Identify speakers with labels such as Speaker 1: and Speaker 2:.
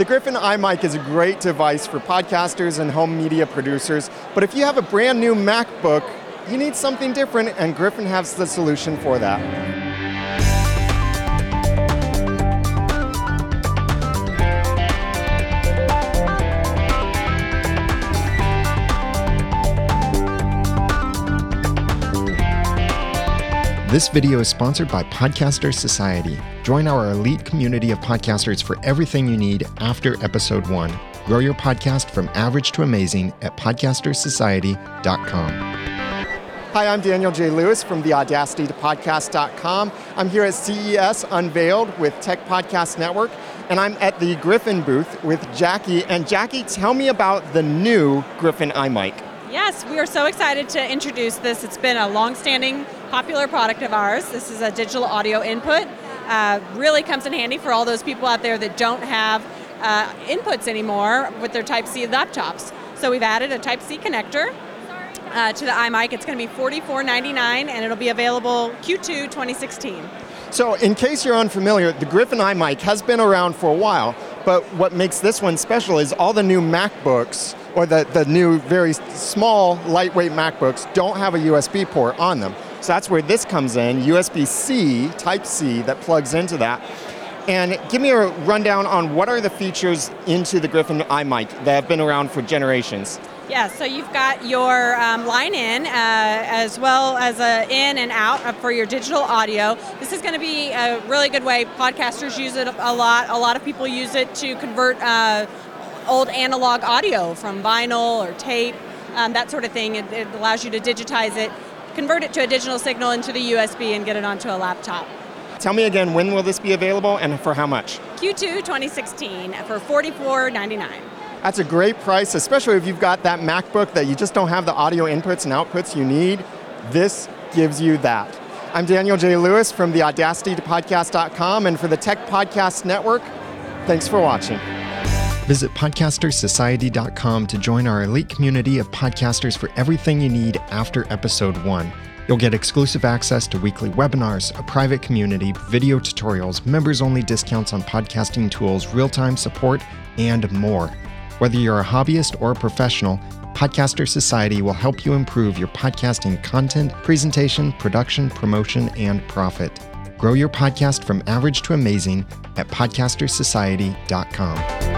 Speaker 1: The Griffin iMic is a great device for podcasters and home media producers, but if you have a brand new MacBook, you need something different, and Griffin has the solution for that. This video is sponsored by Podcaster Society. Join our elite community of podcasters for everything you need after episode one. Grow your podcast from average to amazing at podcastersociety.com. Hi, I'm Daniel J. Lewis from the Audacity to Podcast.com. I'm here at CES Unveiled with Tech Podcast Network, and I'm at the Griffin booth with Jackie. And Jackie, tell me about the new Griffin iMic.
Speaker 2: Yes, we are so excited to introduce this. It's been a long-standing popular product of ours. This is a digital audio input. Uh, really comes in handy for all those people out there that don't have uh, inputs anymore with their Type-C laptops. So we've added a Type-C connector uh, to the iMic. It's going to be $44.99 and it'll be available Q2 2016.
Speaker 1: So in case you're unfamiliar, the Griffin iMic has been around for a while, but what makes this one special is all the new MacBooks or the, the new very small, lightweight MacBooks don't have a USB port on them. So that's where this comes in, USB-C, Type-C, that plugs into that. And give me a rundown on what are the features into the Griffin iMic that have been around for generations.
Speaker 2: Yeah, so you've got your um, line in uh, as well as a in and out for your digital audio. This is going to be a really good way. Podcasters use it a lot. A lot of people use it to convert uh, old analog audio from vinyl or tape, um, that sort of thing. It, it allows you to digitize it, convert it to a digital signal into the USB, and get it onto a laptop.
Speaker 1: Tell me again, when will this be available and for how much?
Speaker 2: Q2 2016 for $44.99.
Speaker 1: That's a great price, especially if you've got that MacBook that you just don't have the audio inputs and outputs you need. This gives you that. I'm Daniel J. Lewis from the Audacity to Podcast.com and for the Tech Podcast Network. Thanks for watching. Visit podcastersociety.com to join our elite community of podcasters for everything you need after episode one. You'll get exclusive access to weekly webinars, a private community, video tutorials, members only discounts on podcasting tools, real time support, and more. Whether you're a hobbyist or a professional, Podcaster Society will help you improve your podcasting content, presentation, production, promotion, and profit. Grow your podcast from average to amazing at podcastersociety.com.